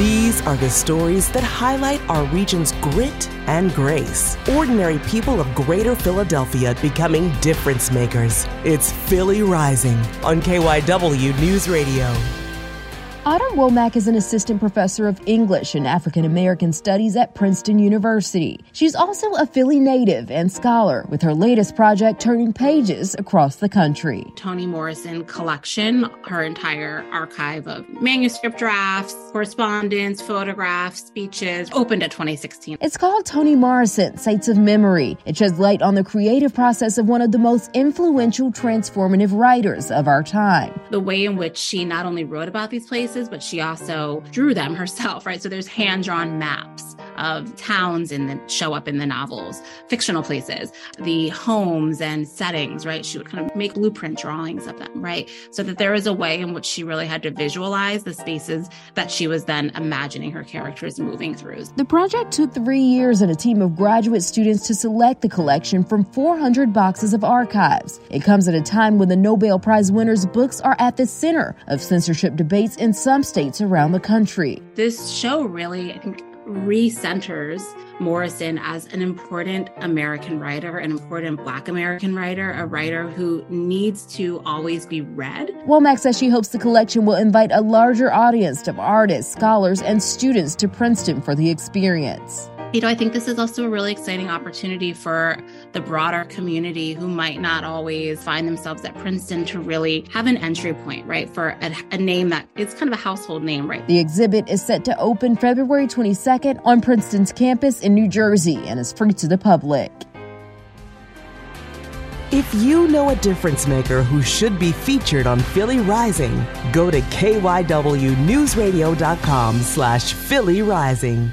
These are the stories that highlight our region's grit and grace. Ordinary people of greater Philadelphia becoming difference makers. It's Philly Rising on KYW News Radio. Autumn Womack is an assistant professor of English and African American Studies at Princeton University. She's also a Philly native and scholar, with her latest project turning pages across the country. Toni Morrison collection, her entire archive of manuscript drafts, correspondence, photographs, speeches, opened at 2016. It's called Toni Morrison Sites of Memory. It sheds light on the creative process of one of the most influential, transformative writers of our time. The way in which she not only wrote about these places, places, but she also drew them herself, right? So there's hand drawn maps of towns in the show up in the novels, fictional places, the homes and settings, right? She would kind of make blueprint drawings of them, right? So that there was a way in which she really had to visualize the spaces that she was then imagining her characters moving through. The project took three years and a team of graduate students to select the collection from 400 boxes of archives. It comes at a time when the Nobel Prize winners' books are at the center of censorship debates in some states around the country. This show really, I think, recenters Morrison as an important American writer, an important Black American writer, a writer who needs to always be read. Womack says she hopes the collection will invite a larger audience of artists, scholars, and students to Princeton for the experience. You know, I think this is also a really exciting opportunity for the broader community who might not always find themselves at Princeton to really have an entry point, right? For a, a name that is kind of a household name, right? The exhibit is set to open February 22nd on Princeton's campus in New Jersey and is free to the public. If you know a difference maker who should be featured on Philly Rising, go to kywnewsradio.com slash Philly Rising.